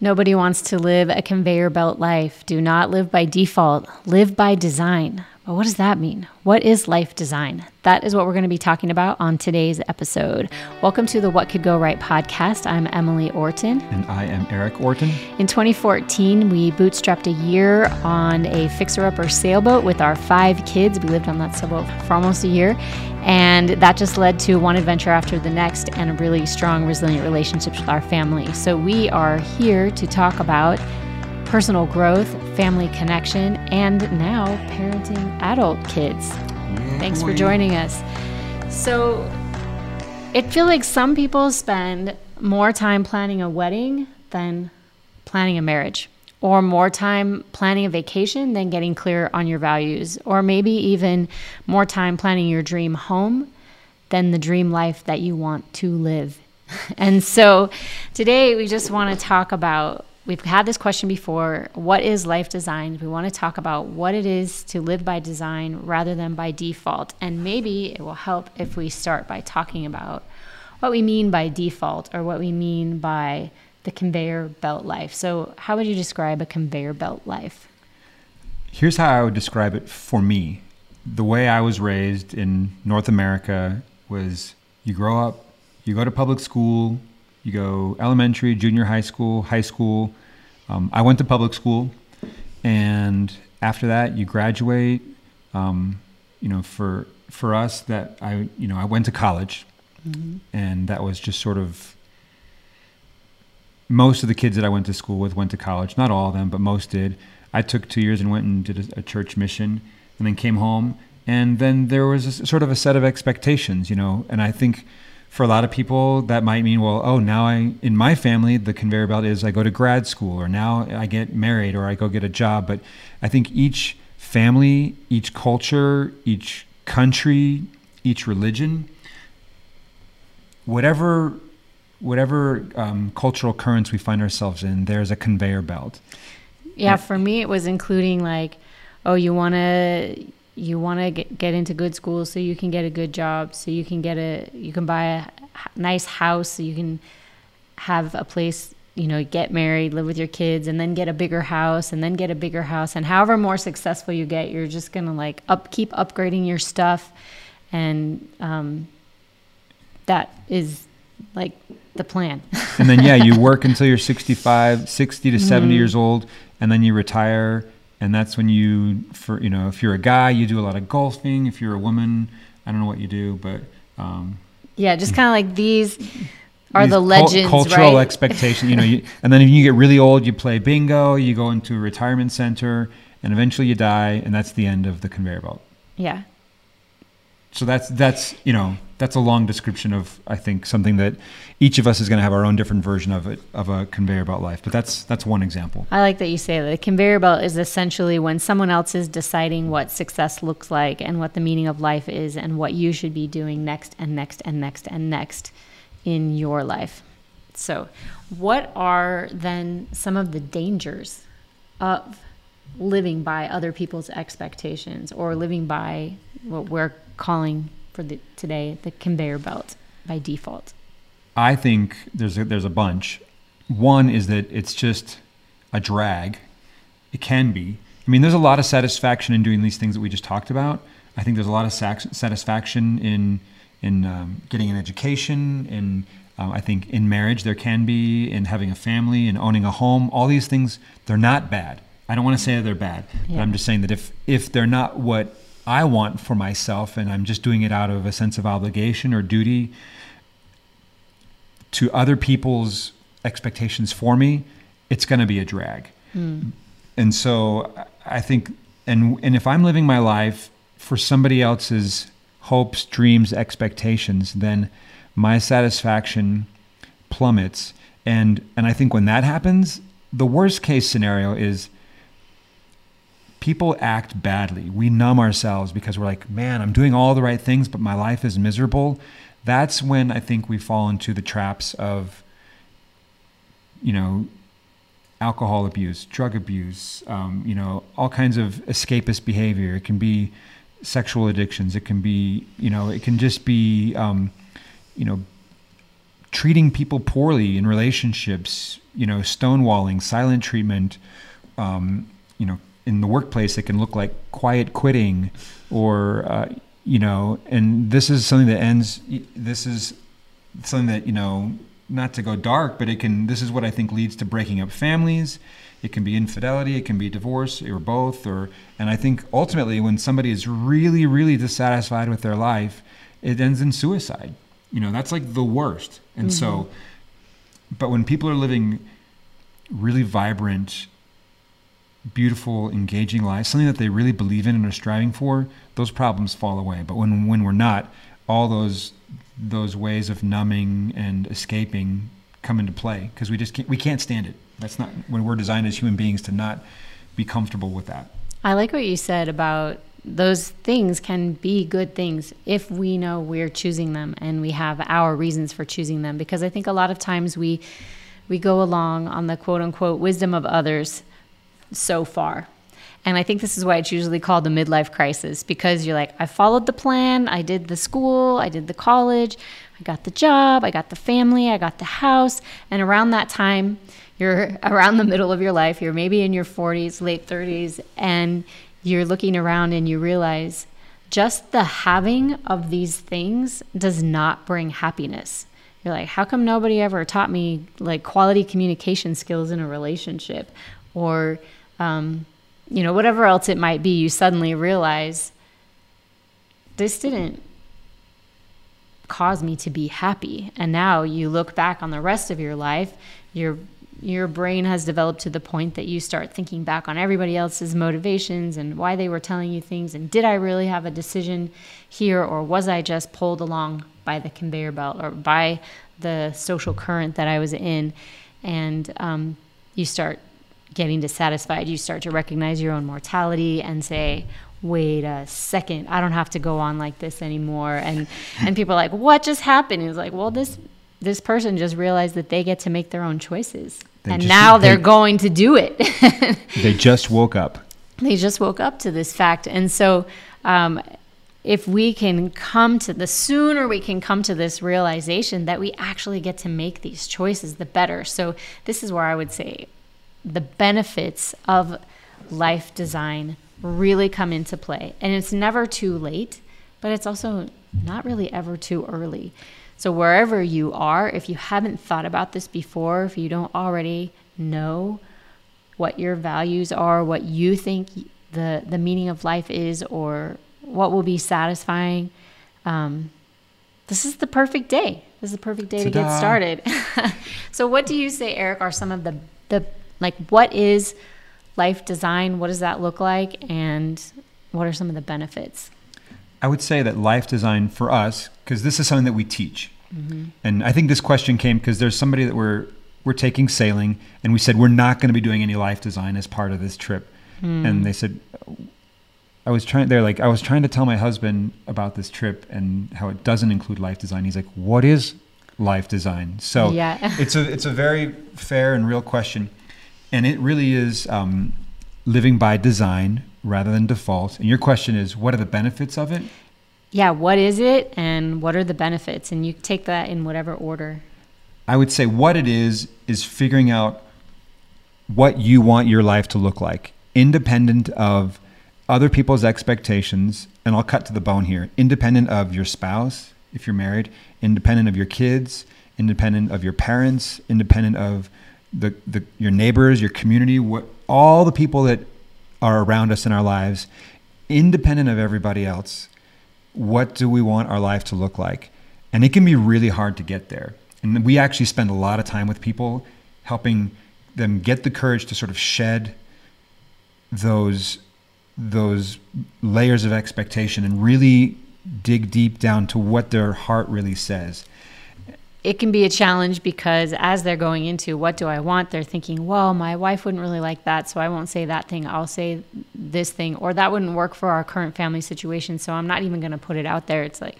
Nobody wants to live a conveyor belt life. Do not live by default, live by design. But what does that mean? What is life design? That is what we're going to be talking about on today's episode. Welcome to the What Could Go Right podcast. I'm Emily Orton. And I am Erik Orton. In 2014, we bootstrapped a year on a fixer upper sailboat with our five kids. We lived on that sailboat for almost a year. And that just led to one adventure after the next and a really strong, resilient relationships with our family. So we are here to talk about personal growth, family connection, and now parenting adult kids. Yeah, Thanks for joining us. So, it feels like some people spend more time planning a wedding than planning a marriage, or more time planning a vacation than getting clear on your values, or maybe even more time planning your dream home than the dream life that you want to live. and so, today we just want to talk about we've had this question before what is life design? We want to talk about what it is to live by design rather than by default and maybe it will help if we start by talking about what we mean by default or what we mean by the conveyor belt life. So how would you describe a conveyor belt life? Here's how i would describe it for me. The way i was raised in north america was you grow up you go to public school you go elementary, junior high school, high school. Um, I went to public school, and after that, you graduate. Um, you know, for for us, that I you know I went to college, mm-hmm. and that was just sort of most of the kids that I went to school with went to college. Not all of them, but most did. I took two years and went and did a, a church mission, and then came home. And then there was a, sort of a set of expectations, you know. And I think for a lot of people that might mean well oh now i in my family the conveyor belt is i go to grad school or now i get married or i go get a job. But i think each family each culture each country each religion whatever whatever um, cultural currents we find ourselves in there's a conveyor belt. Yeah for me it was including like oh you want to you want to get, get into good schools so you can get a good job so you can get a you can buy a nice house so you can have a place you know get married live with your kids and then get a bigger house and then get a bigger house and however more successful you get you're just gonna like up keep upgrading your stuff and um, that is like the plan and then yeah you work until you're 65 60 to 70 mm-hmm. years old and then you retire and that's when you for you know if you're a guy you do a lot of golfing. If you're a woman i don't know what you do but um, yeah just kind of like these are these the legends cul- cultural right? expectation you know you, and then if you get really old you play bingo you go into a retirement center and eventually you die and that's the end of the conveyor belt. Yeah. So that's that's you know that's a long description of I think something that each of us is going to have our own different version of it of a conveyor belt life. But that's that's one example. I like that you say that the conveyor belt is essentially when someone else is deciding what success looks like and what the meaning of life is and what you should be doing next and next and next and next in your life. So, what are then some of the dangers of living by other people's expectations or living by what we're calling for the, today the conveyor belt by default? I think there's a, there's a bunch. One is that it's just a drag. It can be. I mean, there's a lot of satisfaction in doing these things that we just talked about. I think there's a lot of satisfaction in in um, getting an education, and um, I think in marriage there can be, in having a family, and owning a home. All these things they're not bad. I don't want to say they're bad, yeah. but I'm just saying that if if they're not what I want for myself, and I'm just doing it out of a sense of obligation or duty to other people's expectations for me, it's going to be a drag. Mm. And so I think, and and if I'm living my life for somebody else's hopes, dreams, expectations, then my satisfaction plummets. And and I think when that happens, the worst case scenario is people act badly. We numb ourselves because we're like, man, I'm doing all the right things, but my life is miserable. That's when I think we fall into the traps of, you know, alcohol abuse, drug abuse, um, you know, all kinds of escapist behavior. It can be sexual addictions. It can be, you know, it can just be, um, you know, treating people poorly in relationships, you know, stonewalling, silent treatment, um, you know, in the workplace, it can look like quiet quitting or, uh, you know, and this is something that ends, this is something that, you know, not to go dark, but it can, this is what I think leads to breaking up families. It can be infidelity, it can be divorce, or both. Or, and I think ultimately, when somebody is really, really dissatisfied with their life, it ends in suicide. You know, that's like the worst. And mm-hmm. so, but when people are living really vibrant, beautiful, engaging lives, something that they really believe in and are striving for, those problems fall away. But when when we're not, all those those ways of numbing and escaping come into play because we just can't, we can't stand it. That's not when we're designed as human beings to not be comfortable with that. I like what you said about those things can be good things if we know we're choosing them and we have our reasons for choosing them because I think a lot of times we we go along on the quote unquote wisdom of others so far. And I think this is why it's usually called the midlife crisis because you're like, I followed the plan, I did the school, I did the college, I got the job, I got the family, I got the house. And around that time, you're around the middle of your life, you're maybe in your 40s, late 30s, and you're looking around and you realize just the having of these things does not bring happiness. You're like, how come nobody ever taught me like quality communication skills in a relationship? Or, um, you know, whatever else it might be, you suddenly realize this didn't cause me to be happy. And now you look back on the rest of your life, your your brain has developed to the point that you start thinking back on everybody else's motivations and why they were telling you things and did I really have a decision here or was I just pulled along by the conveyor belt or by the social current that I was in and um, you start getting dissatisfied you start to recognize your own mortality and say wait a second, I don't have to go on like this anymore. And and people are like, what just happened? And it's like, well, this this person just realized that they get to make their own choices. They and just, now they're going to do it. they just woke up. They just woke up to this fact. And so um, if we can come to the sooner we can come to this realization that we actually get to make these choices, the better. So this is where I would say the benefits of life design really come into play. And it's never too late, but it's also not really ever too early. So, wherever you are, if you haven't thought about this before, if you don't already know what your values are, what you think the, the meaning of life is, or what will be satisfying, um, this is the perfect day. This is the perfect day Ta-da. to get started. so, what do you say, Erik, are some of the, the like, what is life design? What does that look like? And what are some of the benefits? I would say that life design for us, because this is something that we teach. Mm-hmm. And I think this question came because there's somebody that we're we're taking sailing, and we said we're not going to be doing any life design as part of this trip. Mm. And they said, I was trying. They're like, I was trying to tell my husband about this trip and how it doesn't include life design. He's like, What is life design? So yeah. it's a it's a very fair and real question and it really is um, living by design rather than default. And your question is, what are the benefits of it? Yeah, what is it, and what are the benefits? And you take that in whatever order. I would say what it is is figuring out what you want your life to look like, independent of other people's expectations. And I'll cut to the bone here independent of your spouse, if you're married, independent of your kids, independent of your parents, independent of the, the your neighbors, your community, what, all the people that are around us in our lives, independent of everybody else. What do we want our life to look like? And it can be really hard to get there. And we actually spend a lot of time with people helping them get the courage to sort of shed those those layers of expectation and really dig deep down to what their heart really says it can be a challenge because as they're going into what do I want, they're thinking, well, my wife wouldn't really like that, so I won't say that thing. I'll say this thing, or that wouldn't work for our current family situation, so I'm not even going to put it out there. It's like,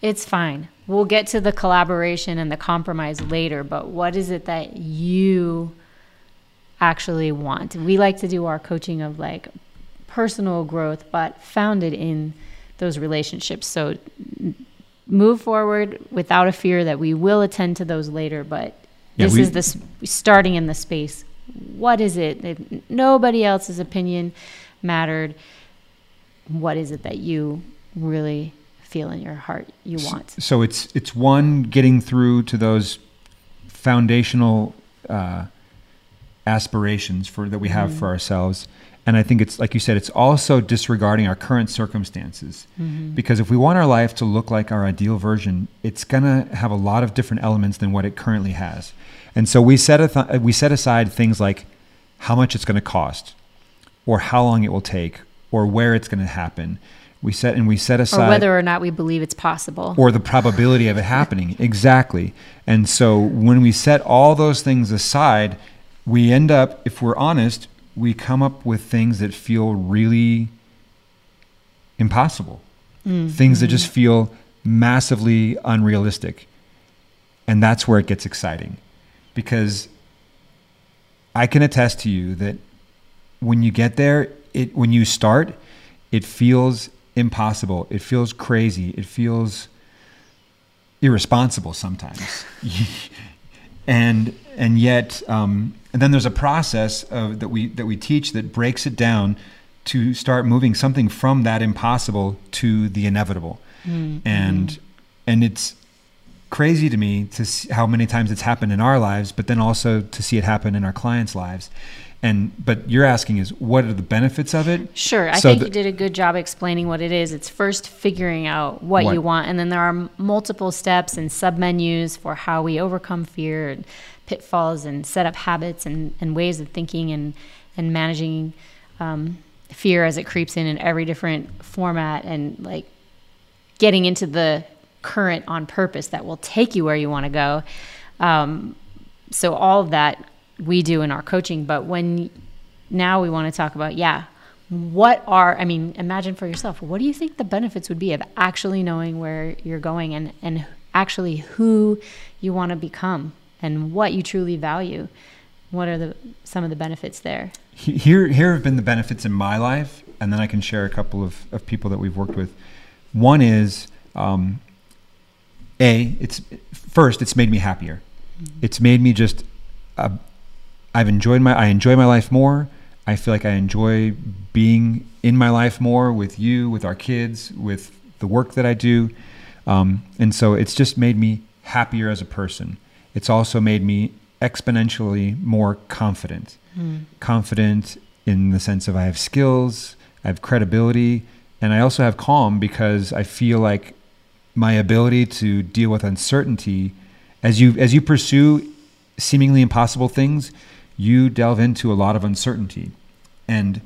it's fine. We'll get to the collaboration and the compromise later, but what is it that you actually want? We like to do our coaching of like personal growth, but founded in those relationships. So move forward without a fear that we will attend to those later. But Yeah, this we- is this starting in the space. What is it? If nobody else's opinion mattered. What is it that you really feel in your heart you want? So it's it's one getting through to those foundational uh, aspirations for that we have Mm-hmm. for ourselves, and I think it's like you said, it's also disregarding our current circumstances. Mm-hmm. Because if we want our life to look like our ideal version, it's gonna have a lot of different elements than what it currently has, and so we set a we set aside things like how much it's going to cost, or how long it will take, or where it's going to happen. We set and we set aside Or whether or not we believe it's possible. or the probability of it happening. Exactly. And so when we set all those things aside, we end up, if we're honest, we come up with things that feel really impossible. Mm-hmm. Things that just feel massively unrealistic. And that's where it gets exciting. Because I can attest to you that when you get there, it when you start, it feels impossible. It feels crazy. It feels irresponsible sometimes. and and yet um, and then there's a process of, that we that we teach that breaks it down to start moving something from that impossible to the inevitable. And and it's crazy to me to see how many times it's happened in our lives, but then also to see it happen in our clients' lives. And but you're asking is what are the benefits of it? Sure. I So think the- you did a good job explaining what it is. It's first figuring out what, What- you want, and then there are multiple steps and submenus for how we overcome fear and pitfalls and set up habits and, and ways of thinking and, and managing um, fear as it creeps in in every different format and like getting into the current on purpose that will take you where you want to go. Um, so all of that we do in our coaching, but when now we want to talk about, yeah, what are, I mean, imagine for yourself, what do you think the benefits would be of actually knowing where you're going and, and actually who you want to become and what you truly value? What are the, some of the benefits there? Here here have been the benefits in my life and then i can share a couple of, of people that we've worked with one is um, a it's first it's made me happier it's made me just uh, i've enjoyed my i enjoy my life more. I feel like i enjoy being in my life more with you with our kids with the work that i do. Um, and so it's just made me happier as a person. It's also made me exponentially more confident. Confident in the sense of I have skills, I have credibility, and I also have calm because I feel like my ability to deal with uncertainty as you as you pursue seemingly impossible things, you delve into a lot of uncertainty. And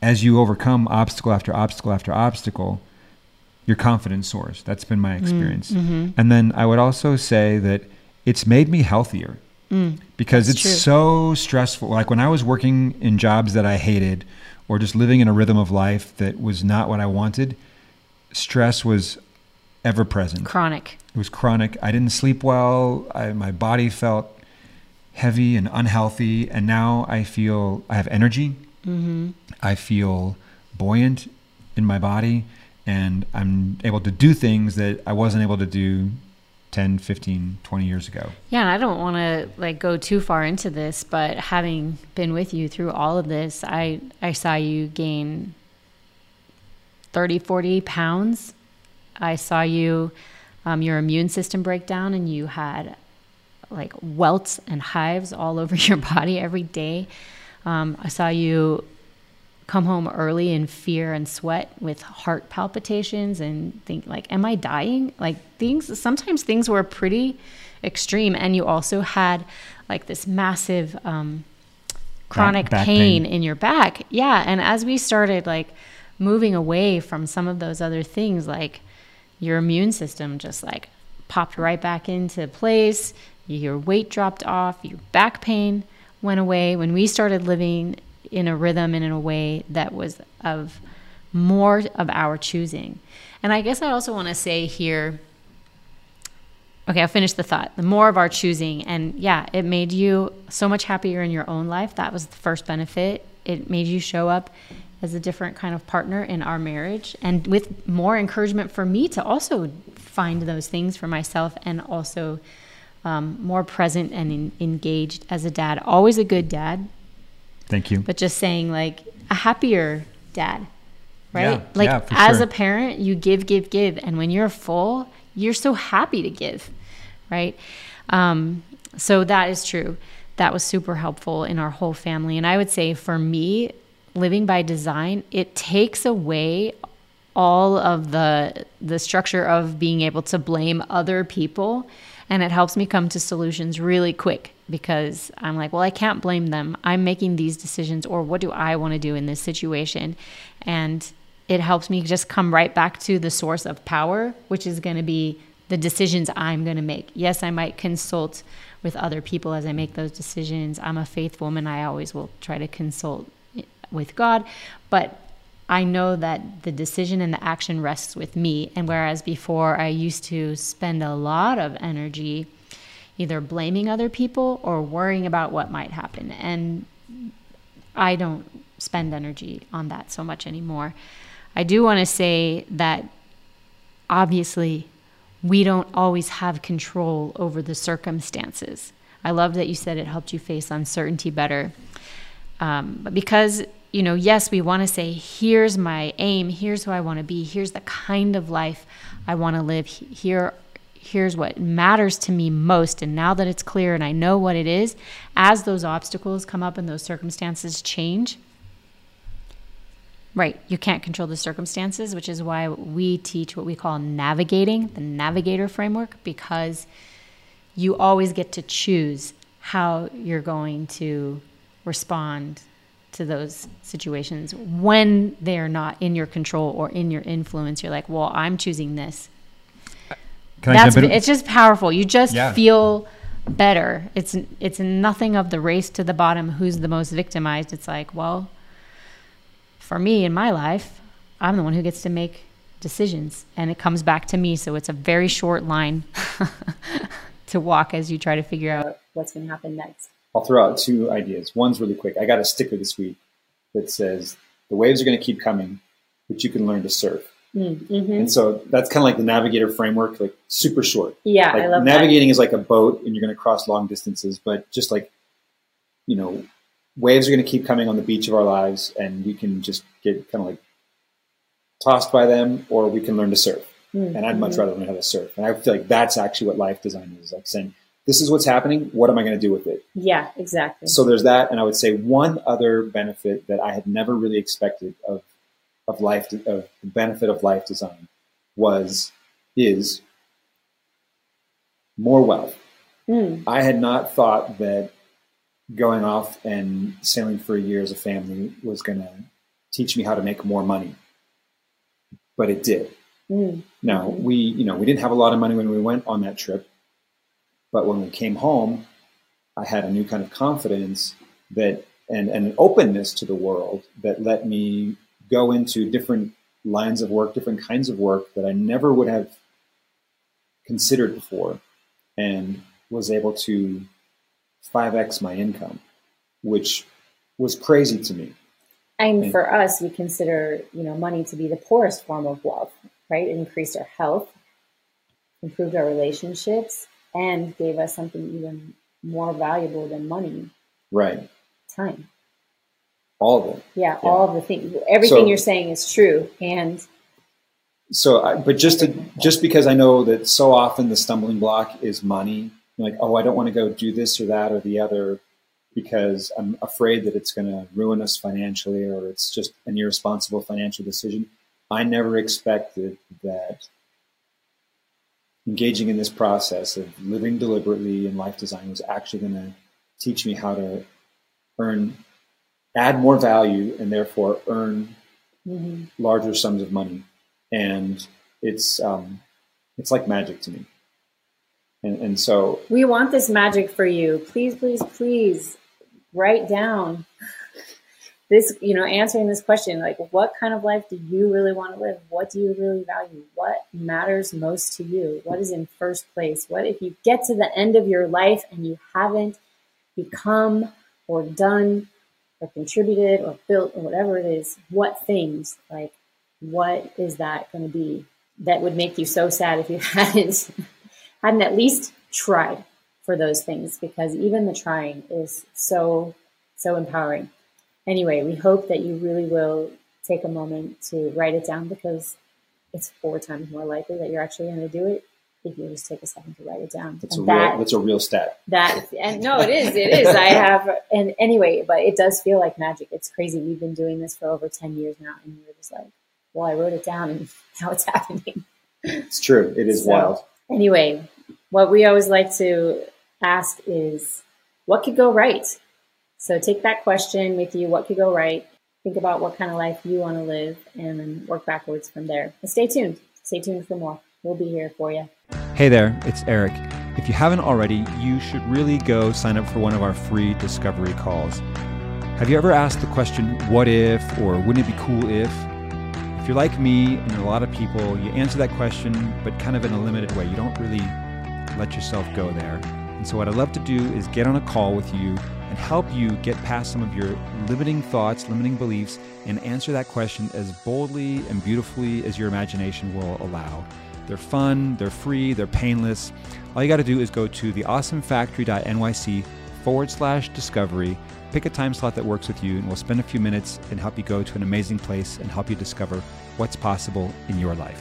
as you overcome obstacle after obstacle after obstacle, your confidence soars. That's been my mm, experience. Mm-hmm. And then I would also say that it's made me healthier mm, because That's it's true. so stressful. Like when I was working in jobs that I hated or just living in a rhythm of life that was not what I wanted, stress was ever present. Chronic. It was chronic. I didn't sleep well. I, my body felt heavy and unhealthy. And now I feel I have energy. I feel buoyant in my body. And I'm able to do things that I wasn't able to do 10, 15, 20 years ago. Yeah, and I don't want to like go too far into this, but having been with you through all of this, I I saw you gain 30, 40 pounds. I saw you um, your immune system break down and you had like welts and hives all over your body every day. Um, I saw you come home early in fear and sweat with heart palpitations and think like am i dying like things sometimes things were pretty extreme and you also had like this massive um, chronic back pain, pain. in your back yeah and as we started like moving away from some of those other things like your immune system just like popped right back into place your weight dropped off your back pain went away. When we started living in a rhythm and in a way that was of more of our choosing. And i guess i also want to say here okay i'll finish the thought the more of our choosing. And yeah it made you so much happier in your own life. That was the first benefit. It made you show up as a different kind of partner in our marriage and with more encouragement for me to also find those things for myself and also um, more present and in, engaged as a dad. Always a good dad. Thank you. But just saying, like, a happier dad, right? Yeah, like, yeah, as sure. a parent, you give, give, give. And when you're full, you're so happy to give, right? Um, so that is true. That was super helpful in our whole family. And I would say for me, living by design, it takes away all of the the structure of being able to blame other people and it helps me come to solutions really quick because I'm like, well, I can't blame them. I'm making these decisions or what do I want to do in this situation? And it helps me just come right back to the source of power, which is going to be the decisions I'm going to make. Yes, I might consult with other people as I make those decisions. I'm a faith woman. I always will try to consult with God, but I know that the decision and the action rests with me. And whereas before I used to spend a lot of energy either blaming other people or worrying about what might happen. And I don't spend energy on that so much anymore. I do want to say that obviously we don't always have control over the circumstances. I love that you said it helped you face uncertainty better. Um, but because you know, yes, we want to say, here's my aim, here's who I want to be, here's the kind of life I want to live, here, here's what matters to me most. And now that it's clear and I know what it is, as those obstacles come up and those circumstances change, right, you can't control the circumstances, which is why we teach what we call navigating, the navigator framework, because you always get to choose how you're going to respond to those situations when they're not in your control or in your influence. You're like, well, I'm choosing this. Can That's in? it's just powerful. You just Yeah. feel better. It's it's nothing of the race to the bottom. Who's the most victimized? It's like, well, for me in my life, I'm the one who gets to make decisions, and it comes back to me. So it's a very short line to walk as you try to figure out what's going to happen next. I'll throw out two ideas. One's really quick. I got a sticker this week that says the waves are going to keep coming, but you can learn to surf. Mm-hmm. And so that's kind of like the navigator framework, like super short. Yeah, Like I love navigating is like a boat and you're going to cross long distances, but just like, you know, waves are going to keep coming on the beach of our lives and we can just get kind of like tossed by them or we can learn to surf. that. And I'd much rather learn how to surf. And I feel like that's actually what life design is like saying, this is what's happening. What am I going to do with it? Yeah, exactly. So there's that, and I would say one other benefit that I had never really expected of of life of the benefit of life design was is more wealth. Mm. I had not thought that going off and sailing for a year as a family was going to teach me how to make more money, but it did. Mm. Now we, you know, we didn't have a lot of money when we went on that trip, but when we came home, I had a new kind of confidence that and, and an openness to the world that let me go into different lines of work, different kinds of work that I never would have considered before, and was able to 5x my income, which was crazy to me. And for us, we consider you know money to be the poorest form of wealth, right? It increased our health, improved our relationships, and gave us something even more valuable than money: Right. time. All of it. Yeah, Yeah. all of the things, everything So- you're saying is true, and So, I, but just to, just because I know that so often the stumbling block is money, like, oh, I don't want to go do this or that or the other because I'm afraid that it's going to ruin us financially or it's just an irresponsible financial decision. I never expected that engaging in this process of living deliberately in life design was actually going to teach me how to earn, add more value, and therefore earn mhm. larger sums of money, and it's um, it's like magic to me. And, and so we want this magic for you. Please, please, please write down this. You know, answering this question, like, what kind of life do you really want to live? What do you really value? What matters most to you? What is in first place? What if you get to the end of your life and you haven't become or done or contributed or built or whatever it is, what things, like, what is that going to be that would make you so sad if you hadn't, hadn't at least tried for those things? Because even the trying is so, so empowering. Anyway, we hope that you really will take a moment to write it down because it's four times more likely that you're actually going to do it if you just take a second to write it down. That's a real, that's a real stat. That and no, it is, it is. I have, and anyway, but it does feel like magic. It's crazy. We've been doing this for over ten years now, and we're just like, well, I wrote it down, and now it's happening. It's true. It is so, wild. Anyway, what we always like to ask is, what could go right? So take that question with you. What could go right? Think about what kind of life you want to live, and then work backwards from there. And stay tuned. Stay tuned for more. We'll be here for you. Hey there, it's Erik. If you haven't already, you should really go sign up for one of our free discovery calls. Have you ever asked the question, what if, or wouldn't it be cool if? If you're like me and a lot of people, you answer that question, but kind of in a limited way. You don't really let yourself go there. And so, what I'd love to do is get on a call with you and help you get past some of your limiting thoughts, limiting beliefs, and answer that question as boldly and beautifully as your imagination will allow. They're fun, they're free, they're painless. All you got to do is go to theawesomefactory.nyc forward slash discovery, pick a time slot that works with you, and we'll spend a few minutes and help you go to an amazing place and help you discover what's possible in your life.